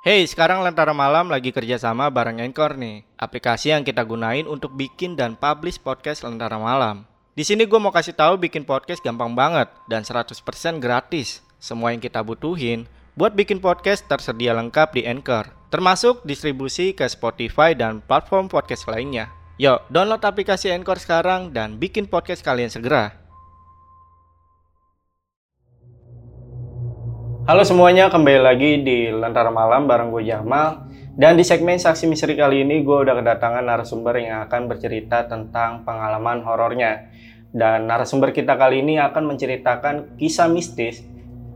Hey, sekarang Lentera Malam lagi kerjasama bareng Anchor nih, aplikasi yang kita gunain untuk bikin dan publish podcast Lentera Malam. Di sini gue mau kasih tahu bikin podcast gampang banget dan 100% gratis. Semua yang kita butuhin buat bikin podcast tersedia lengkap di Anchor, termasuk distribusi ke Spotify dan platform podcast lainnya. Yuk, download aplikasi Anchor sekarang dan bikin podcast kalian segera. Halo semuanya, kembali lagi di Lentera Malam bareng gue Jamal. Dan di segmen Saksi Misteri kali ini gue udah kedatangan narasumber yang akan bercerita tentang pengalaman horornya. Dan narasumber kita kali ini akan menceritakan kisah mistis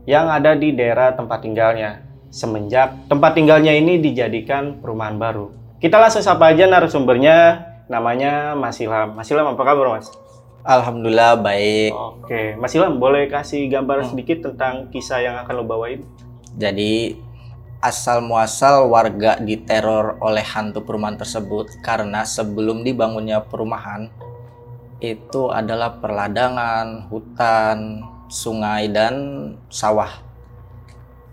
yang ada di daerah tempat tinggalnya. Semenjak tempat tinggalnya ini dijadikan perumahan baru. Kita langsung sapa aja narasumbernya, namanya Mas Ilham. Mas Ilham apa kabar Mas? Alhamdulillah baik. Oke, Mas Ilham boleh kasih gambar hmm. sedikit tentang kisah yang akan lo bawain? Jadi asal muasal warga diteror oleh hantu perumahan tersebut karena sebelum dibangunnya perumahan itu adalah perladangan, hutan, sungai dan sawah.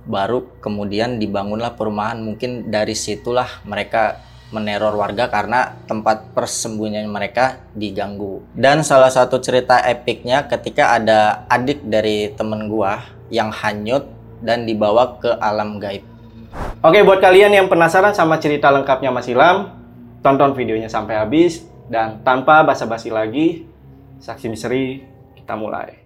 Baru kemudian dibangunlah perumahan. Mungkin dari situlah mereka meneror warga karena tempat persembunyian mereka diganggu. Dan salah satu cerita epiknya ketika ada adik dari temen gua yang hanyut dan dibawa ke alam gaib. Oke, buat kalian yang penasaran sama cerita lengkapnya Mas Ilham, tonton videonya sampai habis dan tanpa basa-basi lagi, saksi misteri kita mulai.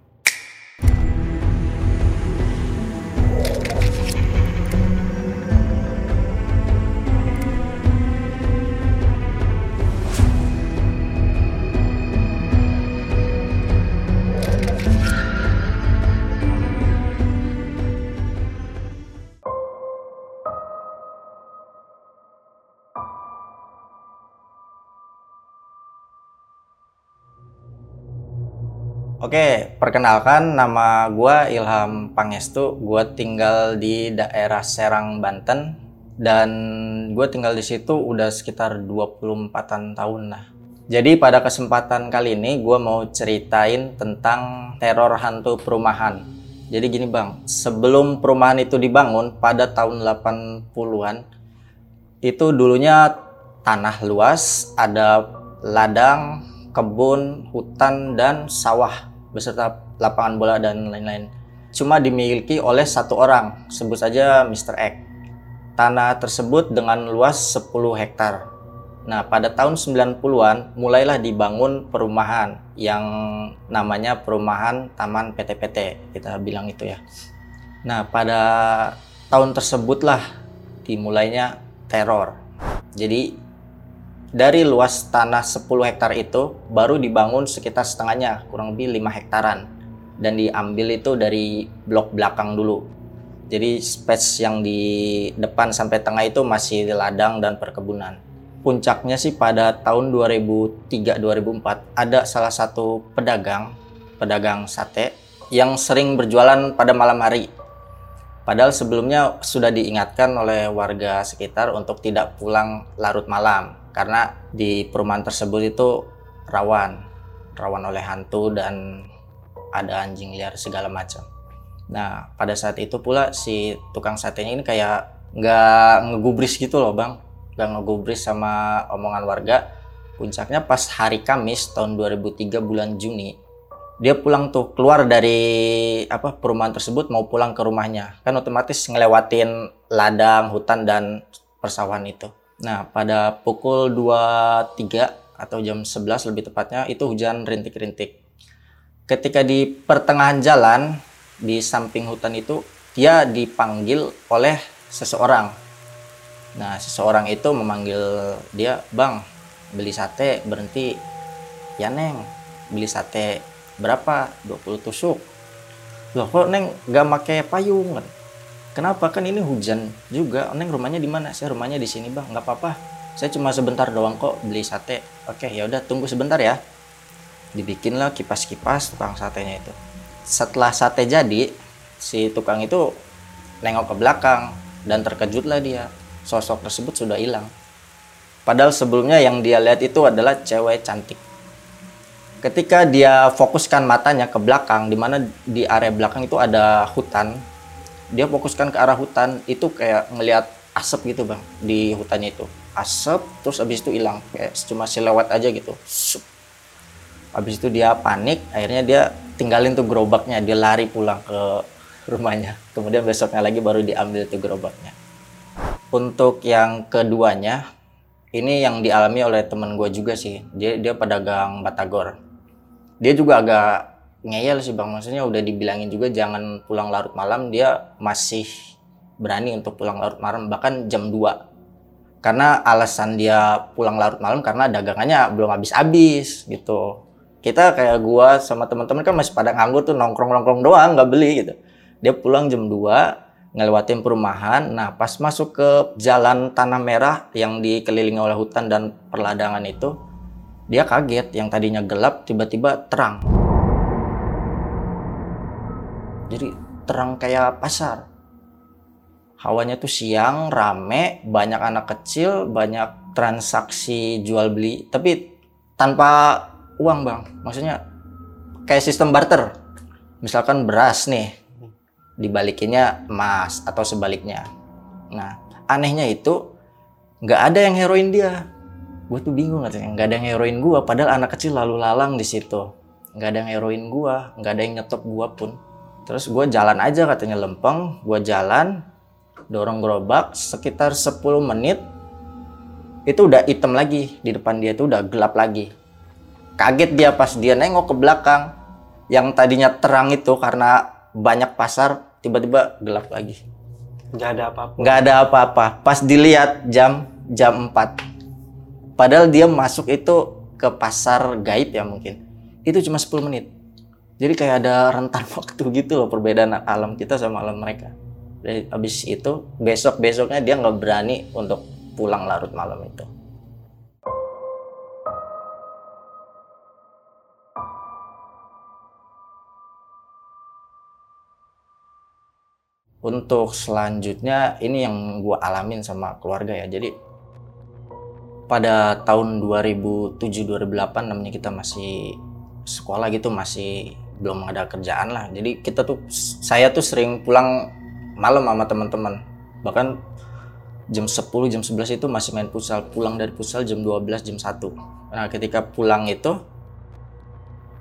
Oke, perkenalkan nama gue Ilham Pangestu. Gue tinggal di daerah Serang, Banten. Dan gue tinggal di situ udah sekitar 24-an tahun lah. Jadi pada kesempatan kali ini gue mau ceritain tentang teror hantu perumahan. Jadi gini bang, sebelum perumahan itu dibangun pada tahun 80-an, itu dulunya tanah luas, ada ladang, kebun, hutan, dan sawah beserta lapangan bola dan lain-lain. Cuma dimiliki oleh satu orang, sebut saja Mr. X. Tanah tersebut dengan luas 10 hektar. Nah, pada tahun 90-an mulailah dibangun perumahan yang namanya Perumahan Taman PT-PT, kita bilang itu ya. Nah, pada tahun tersebutlah dimulainya teror. Jadi dari luas tanah 10 hektar itu baru dibangun sekitar setengahnya, kurang lebih 5 hektaran. Dan diambil itu dari blok belakang dulu. Jadi space yang di depan sampai tengah itu masih ladang dan perkebunan. Puncaknya sih pada tahun 2003-2004 ada salah satu pedagang, pedagang sate yang sering berjualan pada malam hari. Padahal sebelumnya sudah diingatkan oleh warga sekitar untuk tidak pulang larut malam karena di perumahan tersebut itu rawan rawan oleh hantu dan ada anjing liar segala macam. Nah pada saat itu pula si tukang satenya ini kayak nggak ngegubris gitu loh bang, nggak ngegubris sama omongan warga. Puncaknya pas hari Kamis tahun 2003 bulan Juni dia pulang tuh keluar dari apa perumahan tersebut mau pulang ke rumahnya kan otomatis ngelewatin ladang hutan dan persawahan itu Nah, pada pukul 23 atau jam 11 lebih tepatnya itu hujan rintik-rintik. Ketika di pertengahan jalan di samping hutan itu dia dipanggil oleh seseorang. Nah, seseorang itu memanggil dia, "Bang, beli sate berhenti." "Ya, Neng. Beli sate berapa?" "20 tusuk." "Loh, kok Neng gak pakai payung?" Kenapa kan ini hujan juga? Neng rumahnya di mana? Saya rumahnya di sini bang. Nggak apa-apa. Saya cuma sebentar doang kok beli sate. Oke ya udah tunggu sebentar ya. Dibikinlah kipas-kipas tukang satenya itu. Setelah sate jadi, si tukang itu nengok ke belakang dan terkejutlah dia. Sosok tersebut sudah hilang. Padahal sebelumnya yang dia lihat itu adalah cewek cantik. Ketika dia fokuskan matanya ke belakang, di mana di area belakang itu ada hutan, dia fokuskan ke arah hutan itu kayak ngelihat asap gitu bang di hutannya itu. Asap terus abis itu hilang kayak cuma silewat aja gitu. Sup. abis itu dia panik akhirnya dia tinggalin tuh gerobaknya dia lari pulang ke rumahnya. Kemudian besoknya lagi baru diambil tuh gerobaknya. Untuk yang keduanya ini yang dialami oleh temen gue juga sih. Dia dia pedagang batagor. Dia juga agak ngeyel sih bang. Maksudnya udah dibilangin juga jangan pulang larut malam dia masih berani untuk pulang larut malam bahkan jam 2 karena alasan dia pulang larut malam karena dagangannya belum habis-habis gitu. Kita kayak gua sama teman-teman kan masih pada nganggur tuh nongkrong-nongkrong doang nggak beli gitu. Dia pulang jam 2 ngelewatin perumahan. Nah pas masuk ke jalan tanah merah yang dikelilingi oleh hutan dan perladangan itu dia kaget yang tadinya gelap tiba-tiba terang jadi terang kayak pasar hawanya tuh siang, rame, banyak anak kecil, banyak transaksi jual beli, tapi tanpa uang bang. Maksudnya kayak sistem barter. Misalkan beras nih, dibalikinnya emas atau sebaliknya. Nah, anehnya itu nggak ada yang heroin dia. Gue tuh bingung katanya, nggak ada yang heroin gue, padahal anak kecil lalu lalang di situ. Nggak ada yang heroin gue, nggak ada yang nyetop gue pun. Terus gue jalan aja katanya lempeng, gue jalan, dorong gerobak sekitar 10 menit itu udah hitam lagi. Di depan dia itu udah gelap lagi. Kaget dia pas dia nengok ke belakang. Yang tadinya terang itu karena banyak pasar tiba-tiba gelap lagi. Nggak ada apa-apa. Nggak ada apa-apa. Pas dilihat jam jam 4 padahal dia masuk itu ke pasar gaib ya mungkin. Itu cuma 10 menit jadi kayak ada rentan waktu gitu loh perbedaan alam kita sama alam mereka. Dari habis itu besok besoknya dia nggak berani untuk pulang larut malam itu. Untuk selanjutnya ini yang gue alamin sama keluarga ya. Jadi pada tahun 2007-2008 namanya kita masih sekolah gitu masih belum ada kerjaan lah. Jadi kita tuh saya tuh sering pulang malam sama teman-teman. Bahkan jam 10 jam 11 itu masih main futsal. Pulang dari futsal jam 12 jam 1 nah ketika pulang itu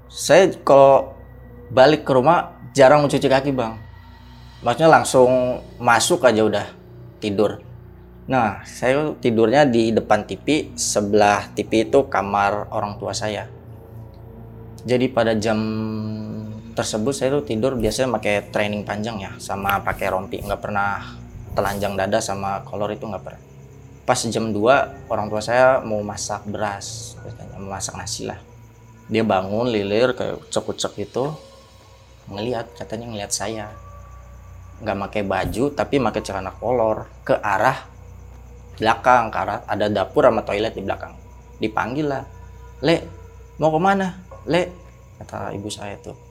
saya kalau balik ke rumah jarang mencuci kaki bang. Maksudnya langsung masuk aja udah tidur. Nah saya tidurnya di depan TV sebelah TV itu kamar orang tua saya. Jadi pada jam tersebut saya tuh tidur biasanya pakai training panjang ya sama pakai rompi. Nggak pernah telanjang dada sama kolor itu nggak pernah. Pas jam 2 orang tua saya mau masak beras katanya mau masak nasi lah. Dia bangun lilir kayak ucek-ucek gitu. Ngelihat katanya ngelihat saya. Nggak pakai baju tapi pakai celana kolor. Ke arah belakang ke arah ada dapur sama toilet di belakang. Dipanggil lah le mau ke mana? Le kata ibu saya tuh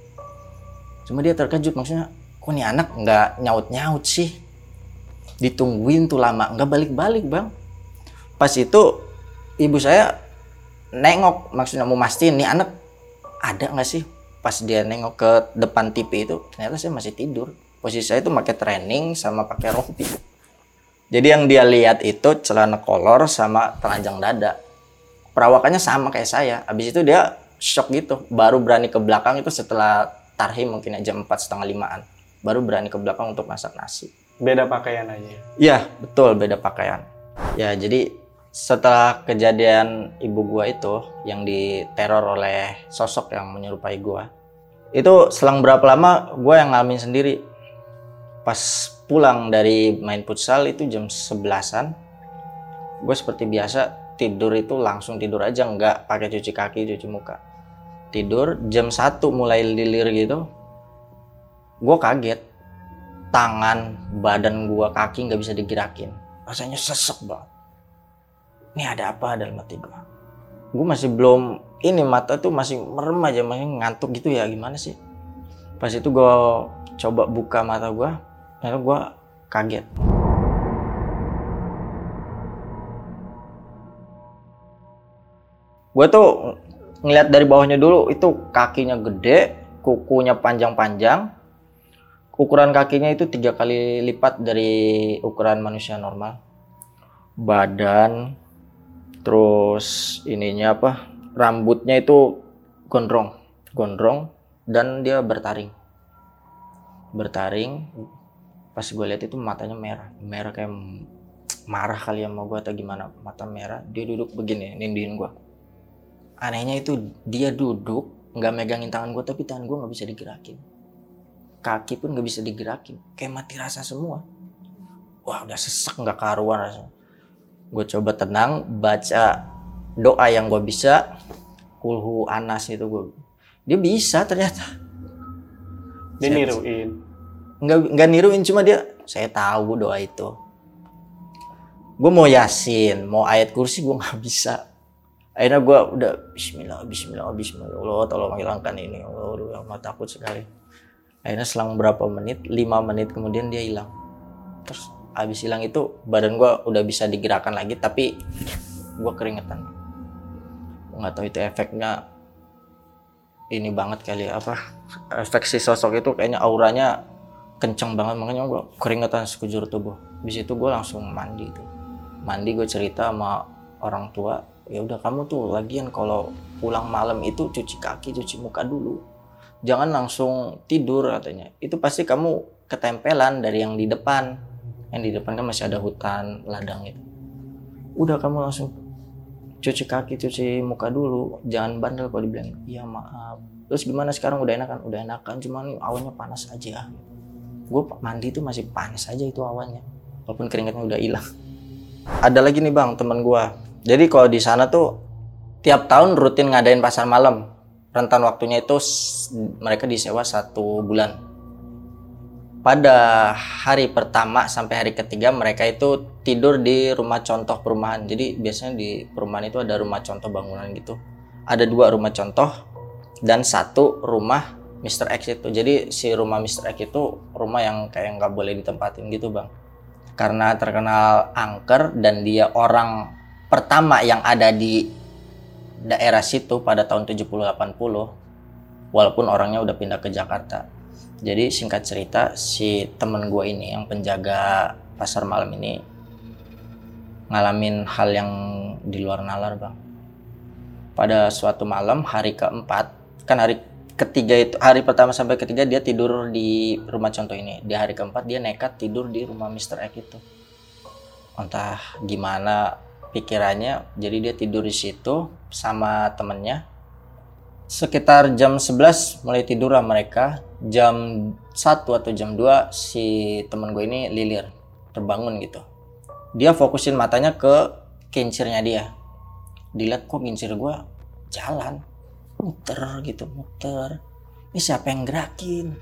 cuma dia terkejut maksudnya kok nih anak nggak nyaut nyaut sih? Ditungguin tuh lama nggak balik balik bang. Pas itu ibu saya nengok maksudnya mau mastiin nih anak ada nggak sih? Pas dia nengok ke depan TV itu ternyata saya masih tidur. Posisi saya itu pakai training sama pakai rompi. Jadi yang dia lihat itu celana kolor sama telanjang dada. Perawakannya sama kayak saya. Habis itu dia shock gitu baru berani ke belakang itu setelah tarhim mungkin ya, jam empat setengah limaan. Baru berani ke belakang untuk masak nasi. Beda pakaian aja Iya betul beda pakaian. Ya jadi setelah kejadian ibu gua itu yang diteror oleh sosok yang menyerupai gua itu selang berapa lama gua yang ngalamin sendiri. Pas pulang dari main futsal itu jam 11-an gue seperti biasa tidur itu langsung tidur aja nggak pakai cuci kaki cuci muka tidur jam 1 mulai lilir gitu gue kaget. Tangan badan gue kaki nggak bisa digerakin. Rasanya sesek banget. Ini ada apa dalam hati gue gue masih belum ini mata tuh masih merem aja masih ngantuk gitu ya gimana sih? Pas itu gue coba buka mata gue ternyata gue kaget. Gue tuh ngeliat dari bawahnya dulu itu kakinya gede kukunya panjang-panjang. Ukuran kakinya itu tiga kali lipat dari ukuran manusia normal. Badan terus ininya apa rambutnya itu gondrong gondrong dan dia bertaring. Bertaring pas gue lihat itu matanya merah. Merah kayak marah kali ya mau gue atau gimana mata merah. Dia duduk begini nindihin gue anehnya itu dia duduk nggak megangin tangan gue tapi tangan gue nggak bisa digerakin. Kaki pun nggak bisa digerakin. Kayak mati rasa semua. Wah udah sesak nggak karuan rasanya. Gue coba tenang baca doa yang gue bisa. Kulhu anas itu gue dia bisa ternyata. Dia niruin. nggak nggak niruin cuma dia saya tahu doa itu. Gue mau yasin mau ayat kursi gue nggak bisa akhirnya gue udah Bismillah Bismillah Bismillah. Ya Allah tolong hilangkan ini. Ya Allah udah amat takut sekali. Akhirnya selang berapa menit lima menit kemudian dia hilang. Terus habis hilang itu badan gue udah bisa digerakkan lagi tapi gue keringetan. Nggak tahu itu efeknya ini banget kali apa efek si sosok itu kayaknya auranya kenceng banget makanya gue keringetan sekujur tubuh. Di situ gue langsung mandi tuh. Mandi gue cerita sama orang tua ya udah kamu tuh lagian kalau pulang malam itu cuci kaki cuci muka dulu. Jangan langsung tidur katanya. Itu pasti kamu ketempelan dari yang di depan. Yang di depan kan masih ada hutan ladang itu. Udah kamu langsung cuci kaki cuci muka dulu. Jangan bandel kalau dibilang iya maaf. Terus gimana sekarang? Udah enakan? Udah enakan cuman awannya panas aja. Gue mandi itu masih panas aja itu awannya walaupun keringatnya udah hilang. Ada lagi nih bang teman gue jadi kalau di sana tuh tiap tahun rutin ngadain pasar malam rentan waktunya itu mereka disewa satu bulan pada hari pertama sampai hari ketiga mereka itu tidur di rumah contoh perumahan jadi biasanya di perumahan itu ada rumah contoh bangunan gitu ada dua rumah contoh dan satu rumah Mr. X itu jadi si rumah Mr. X itu rumah yang kayak nggak boleh ditempatin gitu bang karena terkenal angker dan dia orang pertama yang ada di daerah situ pada tahun 70-80 walaupun orangnya udah pindah ke Jakarta. Jadi singkat cerita si temen gue ini yang penjaga pasar malam ini ngalamin hal yang di luar nalar bang. Pada suatu malam hari keempat kan hari ketiga itu hari pertama sampai ketiga dia tidur di rumah contoh ini. Di hari keempat dia nekat tidur di rumah Mr. X itu. Entah gimana pikirannya jadi dia tidur di situ sama temennya. Sekitar jam 11 mulai tidur mereka. Jam 1 atau jam 2 si temen gue ini lilir terbangun gitu. Dia fokusin matanya ke kincirnya dia. Dilihat kok kincir gue jalan muter gitu muter. Ini siapa yang gerakin?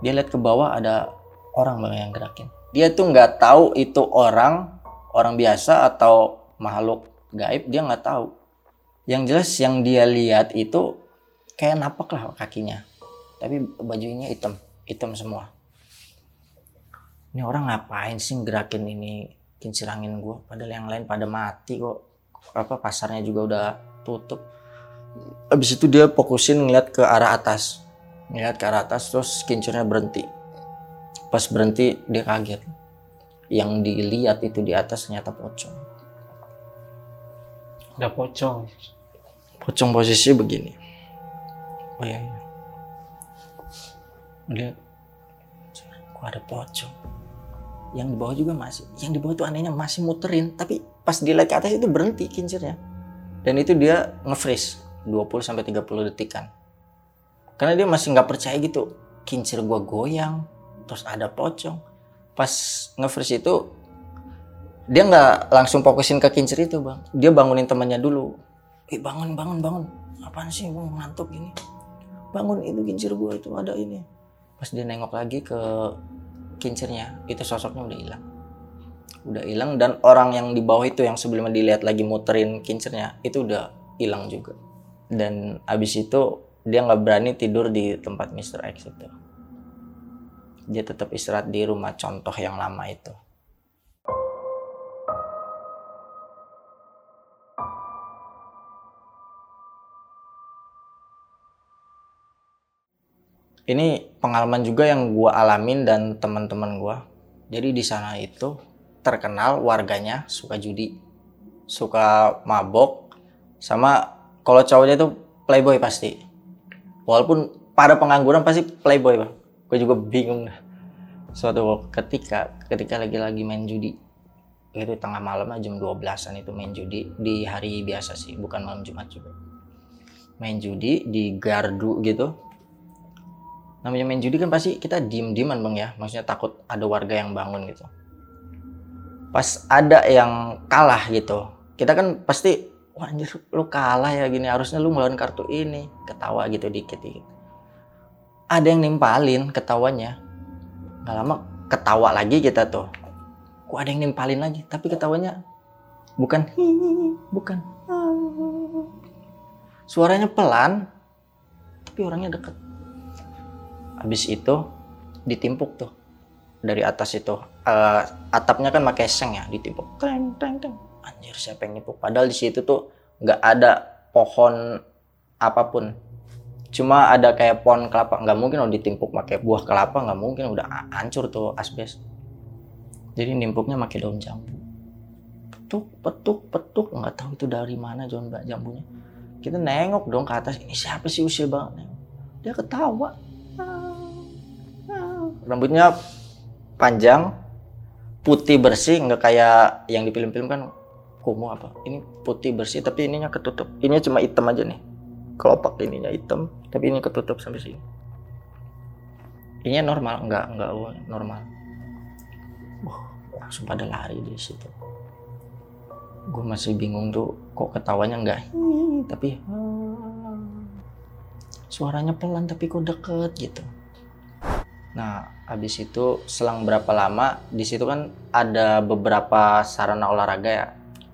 Dia lihat ke bawah ada orang yang gerakin. Dia tuh nggak tahu itu orang orang biasa atau makhluk gaib dia nggak tahu. Yang jelas yang dia lihat itu kayak napak lah kakinya. Tapi bajunya hitam hitam semua. Ini orang ngapain sih gerakin ini kincir angin gue padahal yang lain pada mati kok. Apa pasarnya juga udah tutup. Habis itu dia fokusin ngeliat ke arah atas. Ngeliat ke arah atas terus kincirnya berhenti. Pas berhenti dia kaget yang dilihat itu di atas ternyata pocong. Udah pocong. pocong posisi begini. Oh iya, iya. dia kok ada pocong? Yang di bawah juga masih yang di bawah tuh anehnya masih muterin tapi pas dilihat ke atas itu berhenti kincirnya. Dan itu dia nge-freeze 20 sampai 30 detikan karena dia masih nggak percaya gitu kincir gua goyang terus ada pocong pas nge-freeze itu dia nggak langsung fokusin ke kincir itu bang. Dia bangunin temannya dulu. Eh bangun bangun bangun. Apaan sih bang ngantuk gini? Bangun itu kincir gua itu ada ini. Pas dia nengok lagi ke kincirnya itu sosoknya udah hilang. Udah hilang dan orang yang di bawah itu yang sebelumnya dilihat lagi muterin kincirnya itu udah hilang juga. Dan abis itu dia nggak berani tidur di tempat Mr. X itu dia tetap istirahat di rumah contoh yang lama itu ini pengalaman juga yang gua alamin dan teman-teman gua jadi di sana itu terkenal warganya suka judi, suka mabok, sama kalau cowoknya itu playboy pasti. Walaupun pada pengangguran pasti playboy bang. Gue juga bingung Suatu ketika, ketika lagi-lagi main judi, itu tengah malam jam 12-an itu main judi di hari biasa sih, bukan malam Jumat juga. Main judi di gardu gitu. Namanya main judi kan pasti kita diem-dieman bang ya, maksudnya takut ada warga yang bangun gitu. Pas ada yang kalah gitu, kita kan pasti wah anjir lu kalah ya gini harusnya lu melawan kartu ini ketawa gitu dikit dikit ada yang nimpalin ketawanya. Nggak lama ketawa lagi kita tuh. Kok ada yang nimpalin lagi? Tapi ketawanya bukan. Bukan. Suaranya pelan tapi orangnya deket. Habis itu ditimpuk tuh dari atas itu. Uh, atapnya kan pakai seng ya ditimpuk. Teng teng teng anjir siapa yang nipu padahal di situ tuh nggak ada pohon apa pun cuma ada kayak pohon kelapa nggak mungkin udah ditimpuk pakai buah kelapa nggak mungkin udah hancur tuh asbes. Jadi nimpuknya pakai daun jambu. Petuk petuk petuk nggak tahu itu dari mana daun jambunya. Kita nengok dong ke atas ini siapa sih usil banget? Dia ketawa. Rambutnya panjang putih bersih nggak kayak yang di film-film kan kumuh apa. Ini putih bersih tapi ininya ketutup. Ini cuma hitam aja nih kelopak ininya hitam tapi ini ketutup sampai sini. Ini normal enggak enggak normal. Wah, langsung pada lari di situ. Gue masih bingung tuh kok ketawanya enggak tapi suaranya pelan tapi kok deket gitu. Nah habis itu selang berapa lama di situ kan ada beberapa sarana olahraga ya.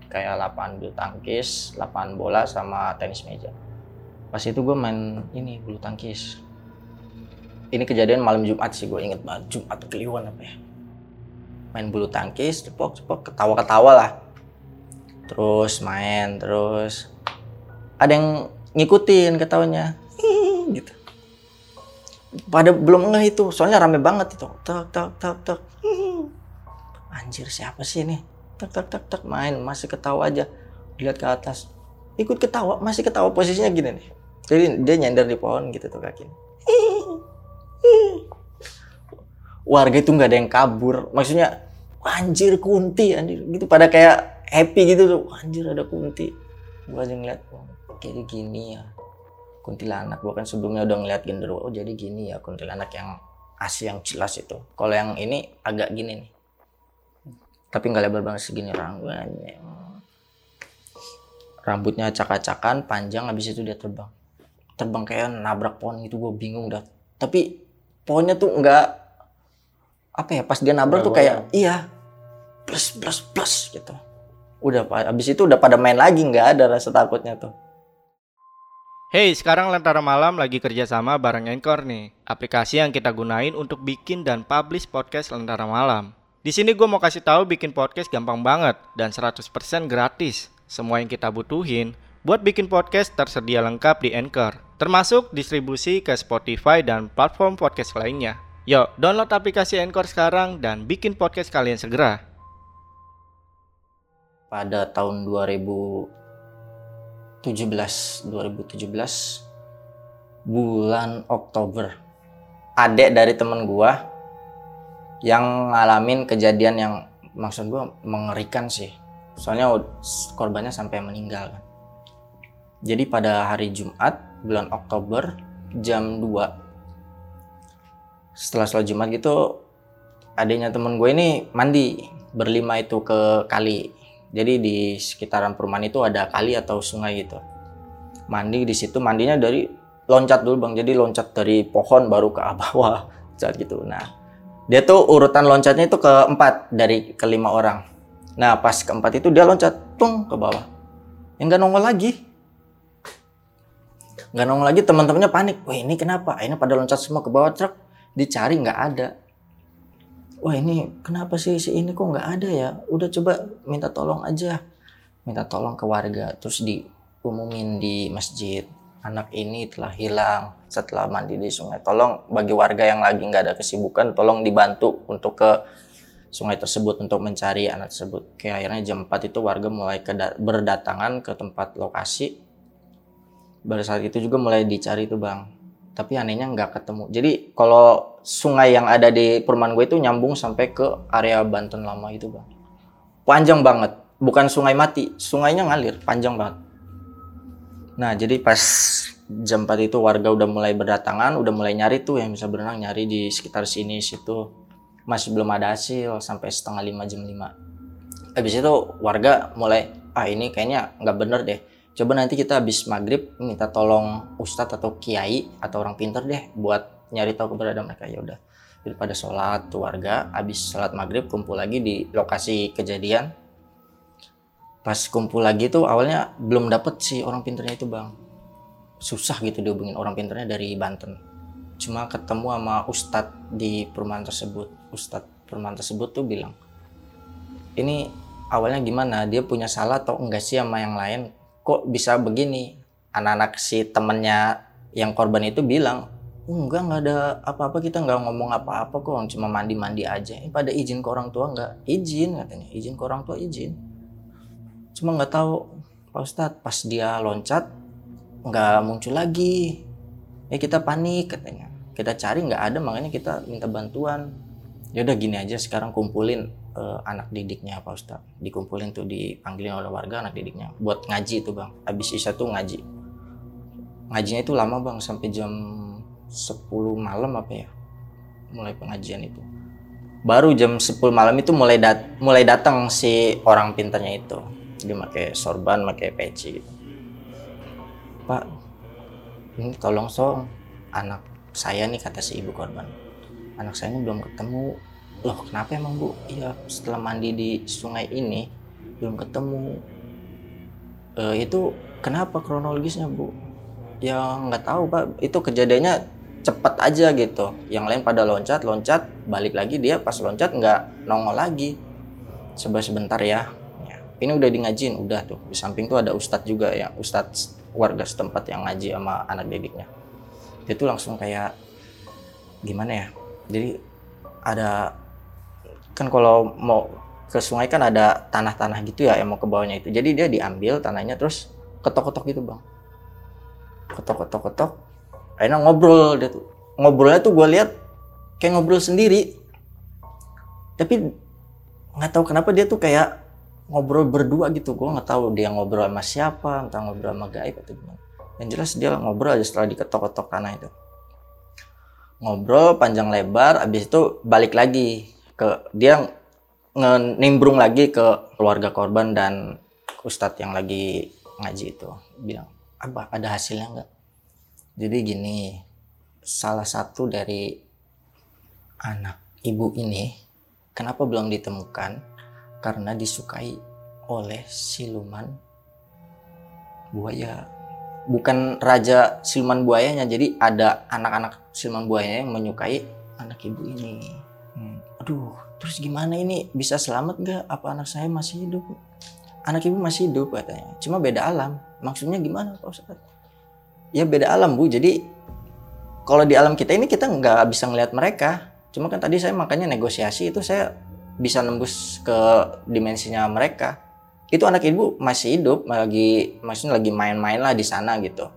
Kayak lapangan bulu tangkis, lapangan bola sama tenis meja. Pas itu gue main ini bulu tangkis. Ini kejadian malam Jumat sih gue inget banget Jumat Kliwon apa ya. Main bulu tangkis, cepok cepok ketawa-ketawa lah. Terus main terus ada yang ngikutin ketawanya gitu. Pada belum ngeh itu, soalnya rame banget itu. Tak tak tak tak. Anjir siapa sih ini? tak tak tak tak main masih ketawa aja lihat ke atas ikut ketawa masih ketawa posisinya gini nih jadi dia nyender di pohon gitu tuh kaki warga itu nggak ada yang kabur. Maksudnya anjir kunti anjir. Gitu pada kayak happy gitu tuh. Anjir ada kunti. Gua aja ngeliat oh, kayak gini ya. Kuntilanak gua kan sebelumnya udah ngeliat genderuwo oh jadi gini ya kuntilanak yang asli yang jelas itu. Kalau yang ini agak gini nih. Tapi nggak lebar banget segini rambutnya. Rambutnya acak-acakan panjang habis itu dia terbang terbang kayak nabrak pohon gitu gue bingung dah. Tapi pohonnya tuh nggak apa ya pas dia nabrak tuh kayak iya plus plus plus gitu. Udah habis itu udah pada main lagi nggak ada rasa takutnya tuh. Hey, sekarang Lentera Malam lagi kerjasama bareng Anchor nih, aplikasi yang kita gunain untuk bikin dan publish podcast Lentera Malam. Di sini gue mau kasih tahu bikin podcast gampang banget dan 100% gratis. Semua yang kita butuhin buat bikin podcast tersedia lengkap di Anchor, termasuk distribusi ke Spotify dan platform podcast lainnya. Yuk, download aplikasi Anchor sekarang dan bikin podcast kalian segera. Pada tahun 2017, 2017 bulan Oktober, adek dari temen gua yang ngalamin kejadian yang maksud gue mengerikan sih soalnya korbannya sampai meninggal kan jadi pada hari Jumat bulan Oktober jam 2 setelah sholat Jumat gitu adanya temen gue ini mandi berlima itu ke kali jadi di sekitaran perumahan itu ada kali atau sungai gitu mandi di situ mandinya dari loncat dulu bang jadi loncat dari pohon baru ke bawah saat gitu nah dia tuh urutan loncatnya itu keempat dari kelima orang. Nah pas keempat itu dia loncat tung ke bawah. Yang nggak nongol lagi. Nggak nongol lagi teman-temannya panik. Wah ini kenapa? Ini pada loncat semua ke bawah truk. Dicari nggak ada. Wah ini kenapa sih si ini kok nggak ada ya? Udah coba minta tolong aja. Minta tolong ke warga. Terus diumumin di masjid anak ini telah hilang setelah mandi di sungai. Tolong bagi warga yang lagi nggak ada kesibukan, tolong dibantu untuk ke sungai tersebut untuk mencari anak tersebut. Kayak akhirnya jam 4 itu warga mulai berdatangan ke tempat lokasi. Pada saat itu juga mulai dicari itu bang. Tapi anehnya nggak ketemu. Jadi kalau sungai yang ada di perumahan gue itu nyambung sampai ke area Banten lama itu bang. Panjang banget. Bukan sungai mati, sungainya ngalir, panjang banget. Nah jadi pas jam 4 itu warga udah mulai berdatangan, udah mulai nyari tuh yang bisa berenang nyari di sekitar sini situ. Masih belum ada hasil sampai setengah lima jam 5. Habis itu warga mulai ah ini kayaknya nggak bener deh. Coba nanti kita habis maghrib minta tolong ustadz atau kiai atau orang pinter deh buat nyari tahu keberadaan mereka. Ya udah. Pada sholat tuh warga habis sholat maghrib kumpul lagi di lokasi kejadian. Pas kumpul lagi tuh awalnya belum dapet sih orang pinternya itu bang. Susah gitu dihubungin orang pinternya dari Banten. Cuma ketemu sama ustadz di perumahan tersebut. Ustadz perumahan tersebut tuh bilang ini awalnya gimana? Dia punya salah atau enggak sih sama yang lain kok bisa begini? Anak-anak si temennya yang korban itu bilang enggak nggak ada apa-apa kita nggak ngomong apa-apa kok cuma mandi-mandi aja. Ini pada izin ke orang tua nggak? Izin katanya. Izin ke orang tua izin. Cuma nggak tahu Pak Ustadz pas dia loncat nggak muncul lagi. Ya kita panik katanya. Kita cari nggak ada makanya kita minta bantuan. Ya udah gini aja sekarang kumpulin uh, anak didiknya Pak Ustaz dikumpulin tuh dipanggilin oleh warga anak didiknya. Buat ngaji itu bang. Habis isa tuh ngaji. Ngajinya itu lama bang. Sampai jam 10 malam apa ya mulai pengajian itu. Baru jam 10 malam itu mulai dat mulai datang si orang pintarnya itu. Dia pakai sorban pakai peci gitu. Pak ini tolong so anak saya nih kata si ibu korban. Anak saya ini belum ketemu loh kenapa emang bu? Iya setelah mandi di sungai ini belum ketemu. E, itu kenapa kronologisnya bu? Ya nggak tahu pak. Itu kejadiannya cepat aja gitu. Yang lain pada loncat loncat. Balik lagi dia pas loncat nggak nongol lagi. Sebentar sebentar ya. ya ini udah di ngajin udah tuh. Di samping tuh ada ustadz juga ya ustadz warga setempat yang ngaji sama anak didiknya. Dia tuh langsung kayak gimana ya? Jadi ada kan kalau mau ke sungai kan ada tanah-tanah gitu ya yang mau ke bawahnya itu. Jadi dia diambil tanahnya terus ketok-ketok gitu bang. Ketok-ketok-ketok. Akhirnya ngobrol dia tuh. Ngobrolnya tuh gue lihat kayak ngobrol sendiri. Tapi nggak tahu kenapa dia tuh kayak ngobrol berdua gitu. Gue nggak tahu dia ngobrol sama siapa entah ngobrol sama gaib atau gimana. Yang jelas dia ngobrol aja setelah diketok-ketok tanah itu. Ngobrol panjang lebar abis itu balik lagi ke dia nimbrung lagi ke keluarga korban dan ustadz yang lagi ngaji itu bilang apa ada hasilnya nggak jadi gini salah satu dari anak ibu ini kenapa belum ditemukan karena disukai oleh siluman buaya. Bukan raja siluman buayanya, jadi ada anak-anak siluman buaya yang menyukai anak ibu ini. Aduh, terus gimana ini bisa selamat gak? Apa anak saya masih hidup? Anak ibu masih hidup katanya, cuma beda alam. Maksudnya gimana Pak Ustadz? Ya beda alam Bu, jadi kalau di alam kita ini kita nggak bisa ngelihat mereka. Cuma kan tadi saya makanya negosiasi itu saya bisa nembus ke dimensinya mereka itu anak ibu masih hidup lagi maksudnya lagi main-main lah di sana gitu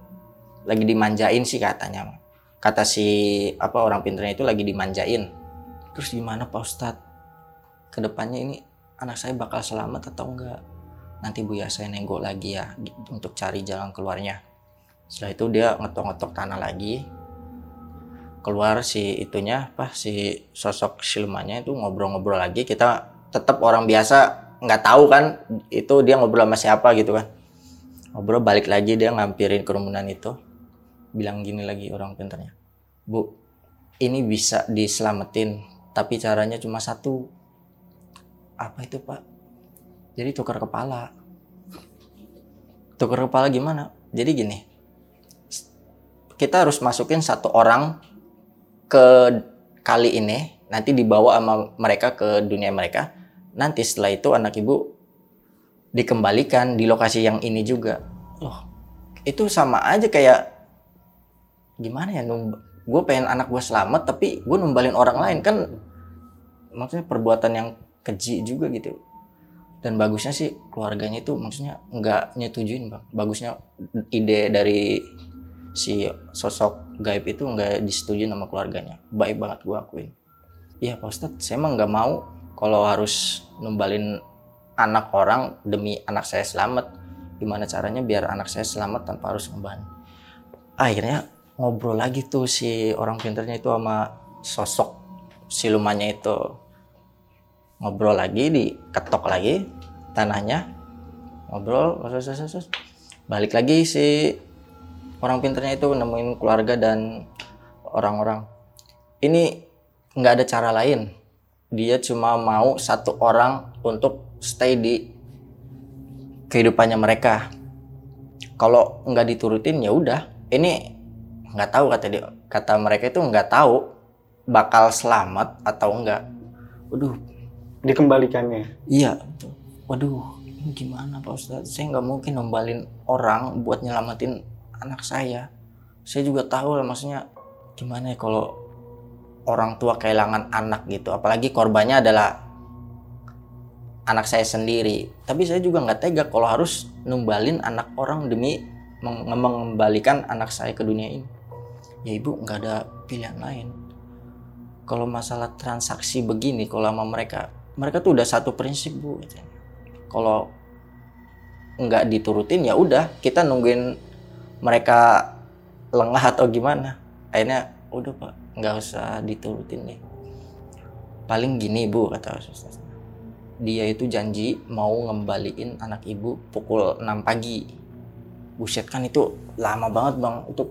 lagi dimanjain sih katanya kata si apa orang pinternya itu lagi dimanjain terus gimana pak ustadz? Ke depannya ini anak saya bakal selamat atau enggak? Nanti bu ya saya nenggok lagi ya untuk cari jalan keluarnya. Setelah itu dia ngetok-ngetok tanah lagi. Keluar si itunya apa si sosok silumannya itu ngobrol-ngobrol lagi. Kita tetap orang biasa nggak tahu kan itu dia ngobrol sama siapa gitu kan. Ngobrol balik lagi dia ngampirin kerumunan itu. Bilang gini lagi orang pintarnya bu ini bisa diselamatin tapi caranya cuma satu. Apa itu pak? Jadi tukar kepala. Tukar kepala gimana? Jadi gini kita harus masukin satu orang ke kali ini nanti dibawa sama mereka ke dunia mereka. Nanti setelah itu anak ibu dikembalikan di lokasi yang ini juga. Loh itu sama aja kayak gimana ya gue pengen anak gue selamat tapi gue numbalin orang lain. Kan maksudnya perbuatan yang keji juga gitu. Dan bagusnya sih keluarganya itu maksudnya nggak nyetujuin bang. Bagusnya ide dari si sosok gaib itu nggak disetujui sama keluarganya. Baik banget gue akuin. Iya pak Ustadz saya emang nggak mau kalau harus numbalin anak orang demi anak saya selamat. Gimana caranya biar anak saya selamat tanpa harus ngeban akhirnya ngobrol lagi tuh si orang pinternya itu sama sosok silumannya itu. Ngobrol lagi diketok lagi tanahnya. Ngobrol balik lagi si orang pinternya itu nemuin keluarga dan orang-orang. Ini nggak ada cara lain. Dia cuma mau satu orang untuk stay di kehidupannya mereka. Kalau nggak diturutin ya udah. Ini nggak tahu kata dia kata mereka itu nggak tahu bakal selamat atau enggak waduh dikembalikannya. Iya. Waduh, ini gimana Pak Ustadz? Saya nggak mungkin nembalin orang buat nyelamatin anak saya. Saya juga tahu lah maksudnya gimana ya kalau orang tua kehilangan anak gitu. Apalagi korbannya adalah anak saya sendiri. Tapi saya juga nggak tega kalau harus numbalin anak orang demi mengembalikan anak saya ke dunia ini. Ya ibu nggak ada pilihan lain. Kalau masalah transaksi begini, kalau sama mereka mereka tuh udah satu prinsip bu kalau nggak diturutin ya udah kita nungguin mereka lengah atau gimana. Akhirnya udah pak nggak usah diturutin deh paling gini bu kata Ustaz. Dia itu janji mau ngembaliin anak ibu pukul 6 pagi. Buset kan itu lama banget bang itu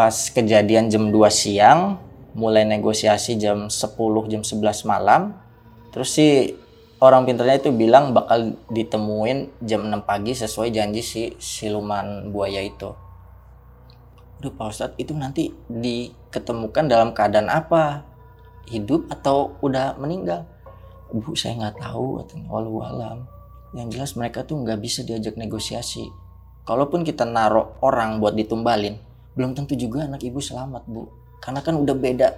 pas kejadian jam 2 siang mulai negosiasi jam 10 jam 11 malam Terus si orang pinternya itu bilang bakal ditemuin jam 6 pagi sesuai janji si siluman buaya itu. Aduh Pak Ustadz itu nanti diketemukan dalam keadaan apa? Hidup atau udah meninggal? Bu saya nggak tahu walau alam. Yang jelas mereka tuh nggak bisa diajak negosiasi. Kalaupun kita naruh orang buat ditumbalin, belum tentu juga anak ibu selamat bu. Karena kan udah beda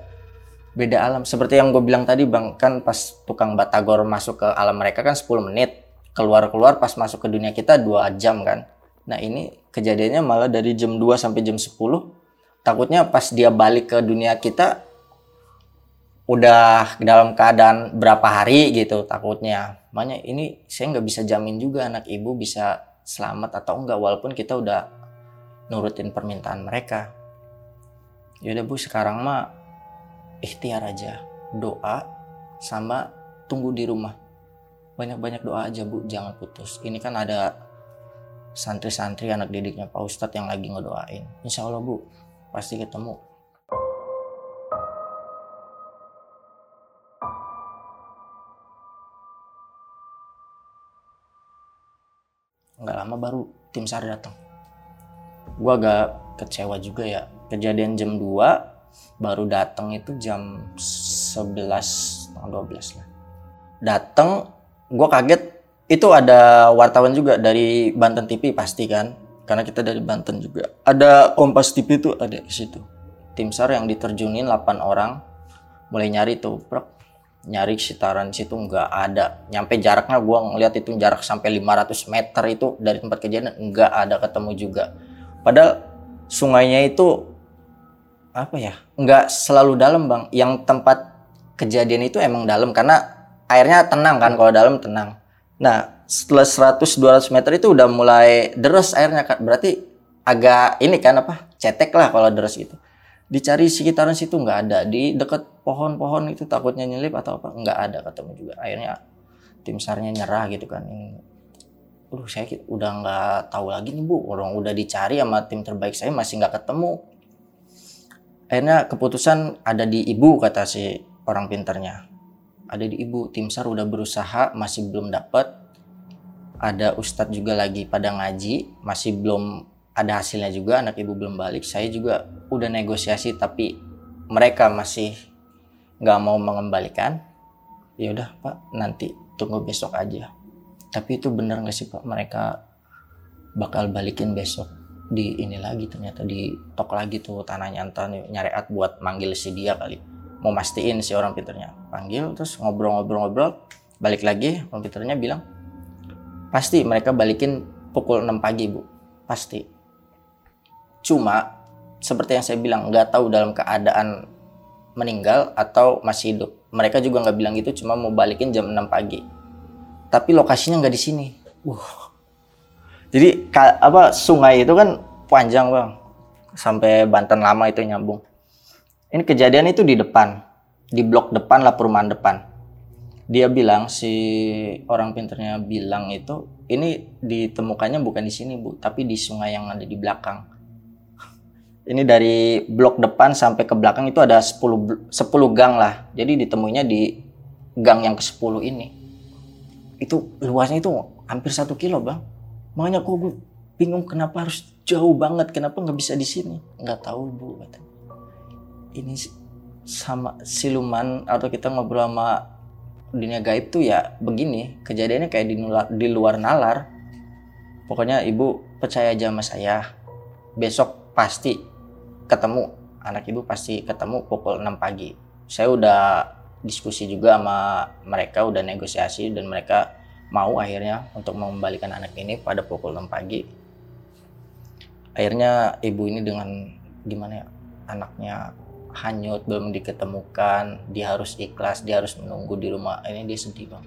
beda alam. Seperti yang gue bilang tadi bang kan pas tukang batagor masuk ke alam mereka kan 10 menit. Keluar keluar pas masuk ke dunia kita dua jam kan. Nah ini kejadiannya malah dari jam 2 sampai jam 10 takutnya pas dia balik ke dunia kita udah dalam keadaan berapa hari gitu takutnya. Makanya ini saya nggak bisa jamin juga anak ibu bisa selamat atau enggak walaupun kita udah nurutin permintaan mereka. Yaudah bu sekarang mah ikhtiar aja. Doa sama tunggu di rumah. Banyak-banyak doa aja bu. Jangan putus. Ini kan ada santri-santri anak didiknya Pak Ustadz yang lagi ngedoain. Insya Allah bu. Pasti ketemu. Nggak lama baru tim SAR datang gue agak kecewa juga ya. Kejadian jam 2 baru datang itu jam 11 tanggal 12 lah. Datang gue kaget. Itu ada wartawan juga dari Banten TV pasti kan? Karena kita dari Banten juga. Ada Kompas TV itu ada di situ. Tim SAR yang diterjunin 8 orang mulai nyari tuh bro nyari sekitaran situ nggak ada. Nyampe jaraknya gue ngeliat itu jarak sampai 500 meter itu dari tempat kejadian nggak ada ketemu juga padahal sungainya itu apa ya nggak selalu dalam bang. Yang tempat kejadian itu emang dalam karena airnya tenang kan kalau dalam tenang. Nah setelah 100-200 meter itu udah mulai deras airnya kan berarti agak ini kan apa cetek lah kalau deras gitu. Dicari sekitaran situ nggak ada. Di dekat pohon-pohon itu takutnya nyelip atau apa nggak ada. Ketemu juga akhirnya tim sarnya nyerah gitu kan. ini Aduh saya udah nggak tahu lagi nih bu. Orang udah dicari sama tim terbaik saya masih nggak ketemu. Akhirnya keputusan ada di ibu kata si orang pinternya ada di ibu tim sar udah berusaha masih belum dapat ada ustadz juga lagi pada ngaji masih belum ada hasilnya juga anak ibu belum balik. Saya juga udah negosiasi tapi mereka masih nggak mau mengembalikan. Ya udah pak nanti tunggu besok aja tapi itu benar nggak sih pak? Mereka bakal balikin besok di ini lagi ternyata di tok lagi tuh tanahnya entah nyariat buat manggil si dia kali. Mau mastiin si orang pinternya. Panggil terus ngobrol-ngobrol-ngobrol balik lagi orang pinternya bilang pasti mereka balikin pukul 6 pagi bu. Pasti. Cuma seperti yang saya bilang nggak tahu dalam keadaan meninggal atau masih hidup. Mereka juga nggak bilang gitu cuma mau balikin jam 6 pagi tapi lokasinya nggak di sini wah jadi apa sungai itu kan panjang bang sampai Banten lama itu nyambung ini kejadian itu di depan, di blok depan lah perumahan depan. Dia bilang si orang pinternya bilang itu ini ditemukannya bukan di sini bu, tapi di sungai yang ada di belakang. Ini dari blok depan sampai ke belakang itu ada 10, 10 gang lah. Jadi ditemuinya di gang yang ke-10 ini. Itu luasnya itu hampir satu kilo bang. Makanya kok gue bingung kenapa harus jauh banget, kenapa nggak bisa di sini? Nggak tahu bu ini sama siluman atau kita ngobrol sama dunia gaib tuh ya begini kejadiannya kayak di, nular, di luar nalar pokoknya ibu percaya aja sama saya besok pasti ketemu anak ibu pasti ketemu pukul 6 pagi saya udah diskusi juga sama mereka udah negosiasi dan mereka mau akhirnya untuk mengembalikan anak ini pada pukul 6 pagi. Akhirnya ibu ini dengan gimana ya anaknya hanyut belum diketemukan dia harus ikhlas dia harus menunggu di rumah. Ini dia sedih bang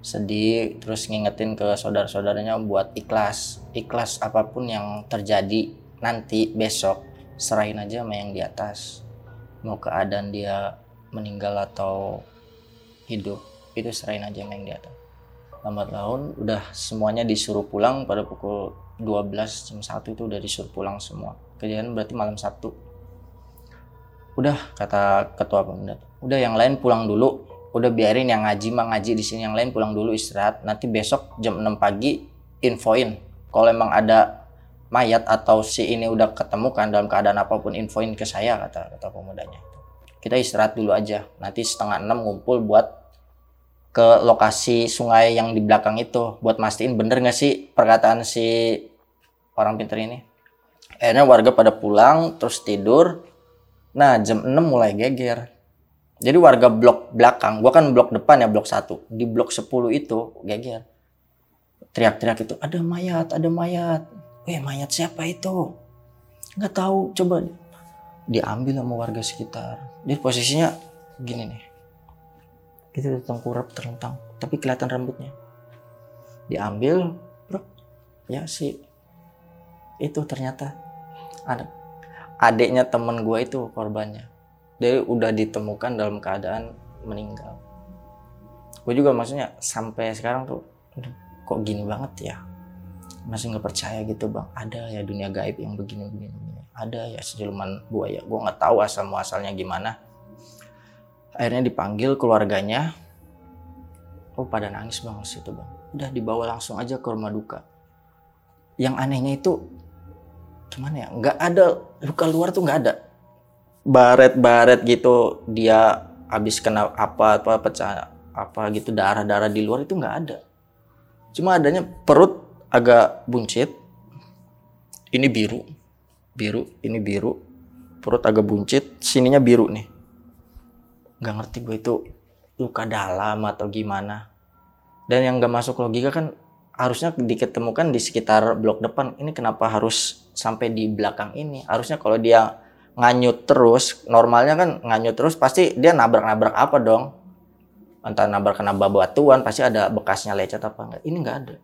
sedih terus ngingetin ke saudara-saudaranya buat ikhlas ikhlas apa pun yang terjadi nanti besok serahin aja sama yang di atas. Mau keadaan dia meninggal atau hidup itu serahin aja yang di atas. Lambat laun udah semuanya disuruh pulang pada pukul 12 jam 1 itu udah disuruh pulang semua. Kejadian berarti malam Sabtu. Udah kata ketua pemuda udah yang lain pulang dulu. Udah biarin yang ngaji mah ngaji di sini yang lain pulang dulu istirahat. Nanti besok jam 6 pagi infoin. Kalau emang ada mayat atau si ini udah ketemu kan dalam keadaan apa pun infoin ke saya kata kata pemudanya kita istirahat dulu aja nanti setengah enam ngumpul buat ke lokasi sungai yang di belakang itu buat mastiin bener gak sih perkataan si orang pinter ini akhirnya warga pada pulang terus tidur Nah jam 6 mulai geger. Jadi warga blok belakang, gua kan blok depan ya blok 1. Di blok 10 itu geger. Teriak-teriak itu, ada mayat, ada mayat. Eh mayat siapa itu? Nggak tahu, coba diambil sama warga sekitar. Jadi posisinya gini nih. Gitu tengkurap terlentang, tapi kelihatan rambutnya. Diambil, bro. Ya sih. Itu ternyata anak adiknya temen gue itu korbannya dia udah ditemukan dalam keadaan meninggal gue juga maksudnya sampai sekarang tuh kok gini banget ya masih nggak percaya gitu bang ada ya dunia gaib yang begini, begini. Ada ya siluman buaya. Gue nggak tahu asal muasalnya gimana. Akhirnya dipanggil keluarganya. Oh pada nangis bang situ bang. Udah dibawa langsung aja ke rumah duka. Yang anehnya itu gimana ya nggak ada. Luka luar tuh nggak ada. Baret-baret gitu dia habis kena apa apa pecah apa gitu darah-darah di luar itu nggak ada. Cuma adanya perut agak buncit. Ini biru biru ini biru perut agak buncit sininya biru nih nggak ngerti gue itu luka dalam atau gimana dan yang nggak masuk logika kan harusnya diketemukan di sekitar blok depan. Ini kenapa harus sampai di belakang ini? Harusnya kalau dia nganyut terus, normalnya kan nganyut terus pasti dia nabrak-nabrak apa dong? Entah nabrak kena batuan, pasti ada bekasnya lecet apa enggak. Ini enggak ada.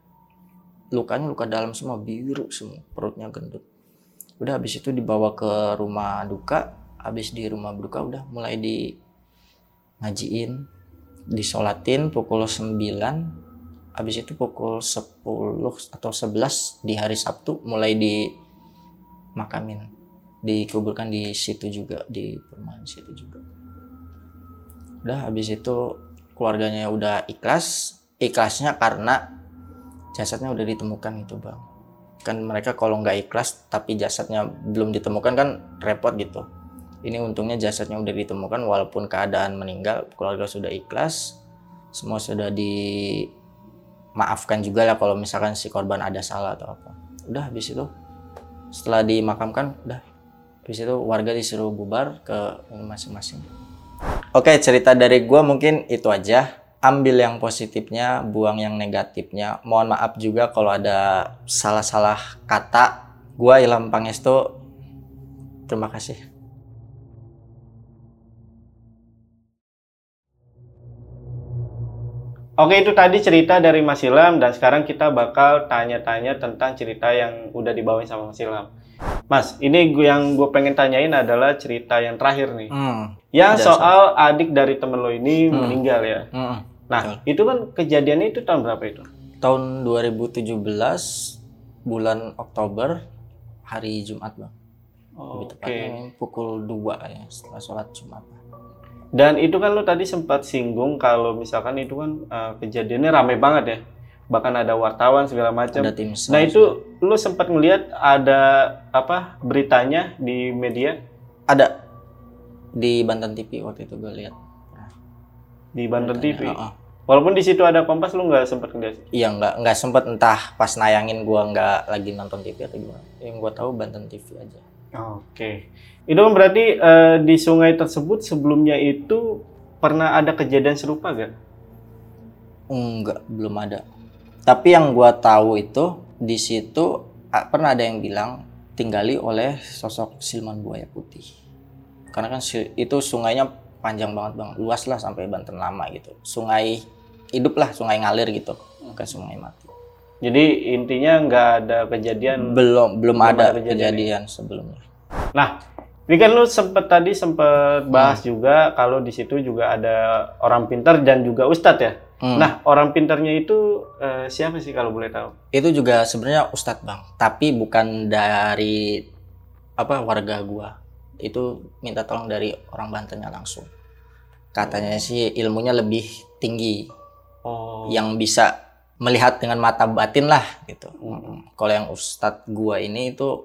Lukanya luka dalam semua, biru semua, perutnya gendut. Udah habis itu dibawa ke rumah duka, habis di rumah duka udah mulai di ngajiin, disolatin pukul 9 habis itu pukul 10 atau 11 di hari Sabtu mulai di makamin dikuburkan di situ juga di perumahan situ juga. Udah habis itu keluarganya udah ikhlas. Ikhlasnya karena jasadnya udah ditemukan itu bang kan mereka kalau nggak ikhlas tapi jasadnya belum ditemukan kan repot gitu. Ini untungnya jasadnya udah ditemukan walaupun keadaan meninggal keluarga sudah ikhlas semua sudah di maafkan juga lah kalau misalkan si korban ada salah atau apa. Udah habis itu setelah dimakamkan udah. Habis itu warga disuruh bubar ke masing-masing. Oke, cerita dari gua mungkin itu aja. Ambil yang positifnya, buang yang negatifnya. Mohon maaf juga kalau ada salah-salah kata. Gua Ilham Pangestu. Terima kasih. Oke itu tadi cerita dari Mas Ilham dan sekarang kita bakal tanya-tanya tentang cerita yang udah dibawain sama Mas Ilham. Mas, ini gue yang gue pengen tanyain adalah cerita yang terakhir nih. Hmm. Yang Ada, soal adik dari temen lo ini Hmm. meninggal ya. hmm. Nah, itu kan kejadiannya itu tahun berapa itu? Tahun 2017 bulan Oktober hari Jumat bang. Lebih Oke. tepatnya pukul 2 ya setelah sholat Jumat. Dan itu kan lo tadi sempat singgung kalau misalkan itu kan eh, kejadiannya rame banget ya. Bahkan ada wartawan segala macam. Nah itu lo sempat ngelihat ada apa beritanya di media ada di Banten TV waktu itu gue lihat. di Banten TV. Heeh. Walaupun di situ ada Kompas lu nggak sempat ngeliat. Iya nggak nggak sempet entah pas nayangin gua nggak lagi nonton TV atau gimana. Yang gua tahu Banten TV aja. Oke. Itu kan berarti eh, di sungai tersebut sebelumnya itu pernah ada kejadian serupa gak? Enggak, belum ada. Tapi yang gua tahu itu di situ ah, pernah ada yang bilang tinggali oleh sosok Silman Buaya Putih. Karena kan itu sungainya panjang banget bang, luas lah sampai Banten lama gitu. Sungai hidup lah, sungai ngalir gitu, bukan sungai mati. Jadi intinya nggak ada kejadian. Belum belum belum ada ada kejadian kejadian sebelumnya. Nah, ini kan lu sempet tadi sempet bahas Hmm. juga kalau di situ juga ada orang pintar dan juga ustadz ya. Hmm. Nah, orang pintarnya itu eh, siapa sih kalau boleh tahu? itu juga sebenarnya ustadz bang tapi bukan dari apa warga gua itu minta tolong dari orang Bantennya langsung katanya sih ilmunya lebih tinggi Oh. yang bisa melihat dengan mata batin lah gitu Mm. kalau yang ustadz gua ini itu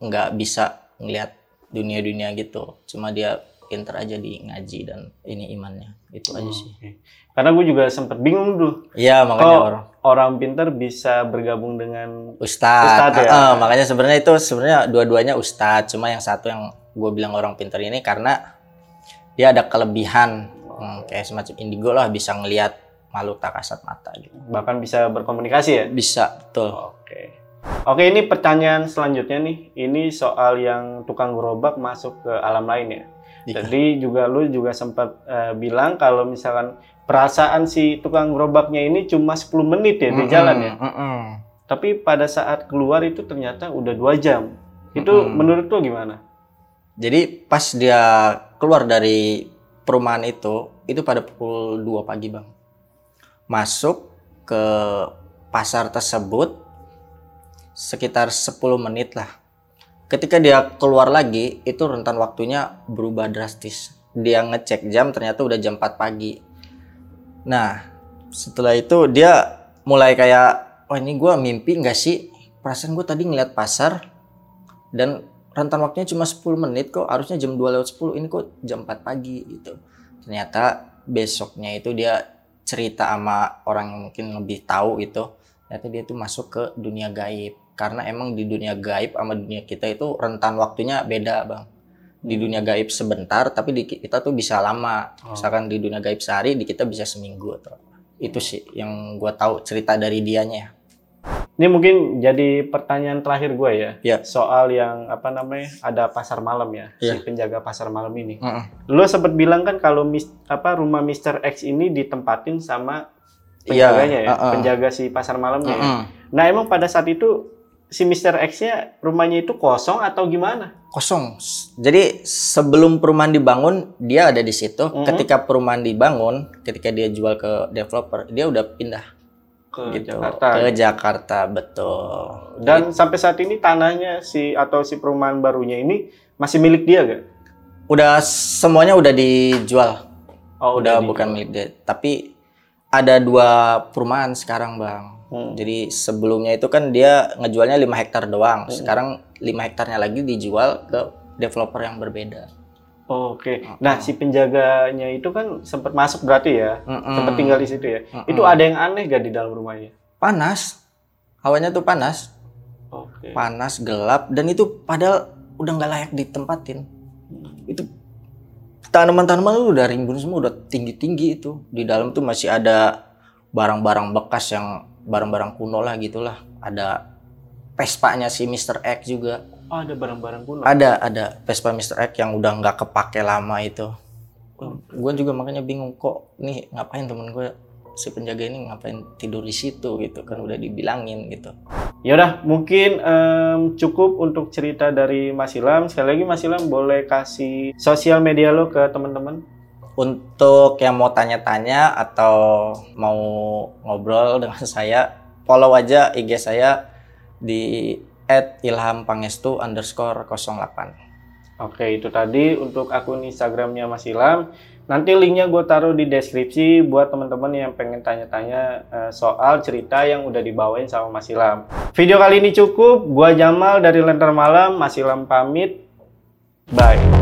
nggak bisa ngelihat dunia-dunia gitu cuma dia pinter aja di ngaji dan ini imannya itu aja sih Oke. Karena gue juga sempet bingung dulu. iya makanya Kok orang orang pintar bisa bergabung dengan Ustadz, Ustadz ya? Ah, makanya sebenarnya itu sebenarnya dua-duanya Ustadz, cuma yang satu yang gue bilang orang pintar ini karena dia ada kelebihan Hmm, kayak semacam indigo lah bisa ngelihat makhluk tak kasat mata gitu. bahkan bisa berkomunikasi ya. Bisa, betul. Oke. Oke, ini pertanyaan selanjutnya nih. Ini soal yang tukang gerobak masuk ke alam lain ya. Iya. Jadi juga lu juga sempat eh, bilang kalau misalkan perasaan si tukang gerobaknya ini cuma 10 menit ya di jalan ya. Mm-mm. Tapi pada saat keluar itu ternyata udah dua jam. Itu Mm-mm. menurut lu gimana? Jadi pas dia keluar dari perumahan itu, itu pada pukul 2 pagi bang. Masuk ke pasar tersebut sekitar 10 menit lah. Ketika dia keluar lagi, itu rentan waktunya berubah drastis. Dia ngecek jam, ternyata udah jam 4 pagi. Nah, setelah itu dia mulai kayak, wah ini gua mimpi nggak sih? Perasaan gue tadi ngeliat pasar, dan rentan waktunya cuma 10 menit kok harusnya jam 2 lewat 10 ini kok jam 4 pagi gitu ternyata besoknya itu dia cerita sama orang yang mungkin lebih tahu itu ternyata dia tuh masuk ke dunia gaib karena emang di dunia gaib sama dunia kita itu rentan waktunya beda bang di dunia gaib sebentar tapi di kita tuh bisa lama Oh. misalkan di dunia gaib sehari di kita bisa seminggu atau itu sih yang gua tahu cerita dari dianya Ini mungkin jadi pertanyaan terakhir gue ya. Ya. Soal yang apa namanya? Ada pasar malam ya, Ya. si penjaga pasar malam ini. Mm-mm. Lo sempat bilang kan kalau mis- apa rumah Mr. X ini ditempatin sama Iya, penjaganya ya, uh-uh. penjaga si pasar malamnya. ya. Mm-mm. Nah emang pada saat itu si Mr. X-nya rumahnya itu kosong atau gimana? kosong. Jadi sebelum perumahan dibangun dia ada di situ. Mhm. Ketika perumahan dibangun, ketika dia jual ke developer, dia udah pindah Ke gitu Jakarta. ke Jakarta betul. Dan sampai saat ini tanahnya si atau si perumahan barunya ini masih milik dia gak? Udah semuanya udah dijual. Oh udah di- bukan milik dia. Tapi ada dua perumahan sekarang bang. Hmm. Jadi sebelumnya itu kan dia ngejualnya 5 hektar doang. Hmm. Sekarang 5 hektarnya lagi dijual ke developer yang berbeda. Oh, Oke. Nah si penjaganya itu kan sempat masuk berarti ya, Mm-mm. sempat tinggal di situ ya. Mm-mm. Itu ada yang aneh gak di dalam rumahnya? panas. Hawanya tuh panas. Oke. panas gelap dan itu padahal udah nggak layak ditempatin itu tanaman-tanaman itu udah rimbun semua udah tinggi-tinggi itu di dalam tuh masih ada barang-barang bekas yang barang-barang kuno lah gitulah ada Vespa-nya si Mr. X juga Oh, ada barang-barang kuno. ada ada Vespa Mr. X yang udah nggak kepake lama itu gue juga makanya bingung kok nih ngapain temen gue si penjaga ini ngapain tidur di situ gitu kan udah dibilangin gitu Ya udah, mungkin em, cukup untuk cerita dari Mas Ilham. Sekali lagi Mas Ilham boleh kasih sosial media lo ke teman-teman. Untuk yang mau tanya-tanya atau mau ngobrol dengan saya, follow aja IG saya di @ilhampangestu underscore 08. Oke, itu tadi untuk akun Instagramnya Mas Ilham. Nanti linknya gue taruh di deskripsi buat teman-teman yang pengen tanya-tanya eh, soal cerita yang udah dibawain sama Mas Ilham. Video kali ini cukup. Gua Jamal dari Lentera Malam. Mas Ilham pamit. Bye.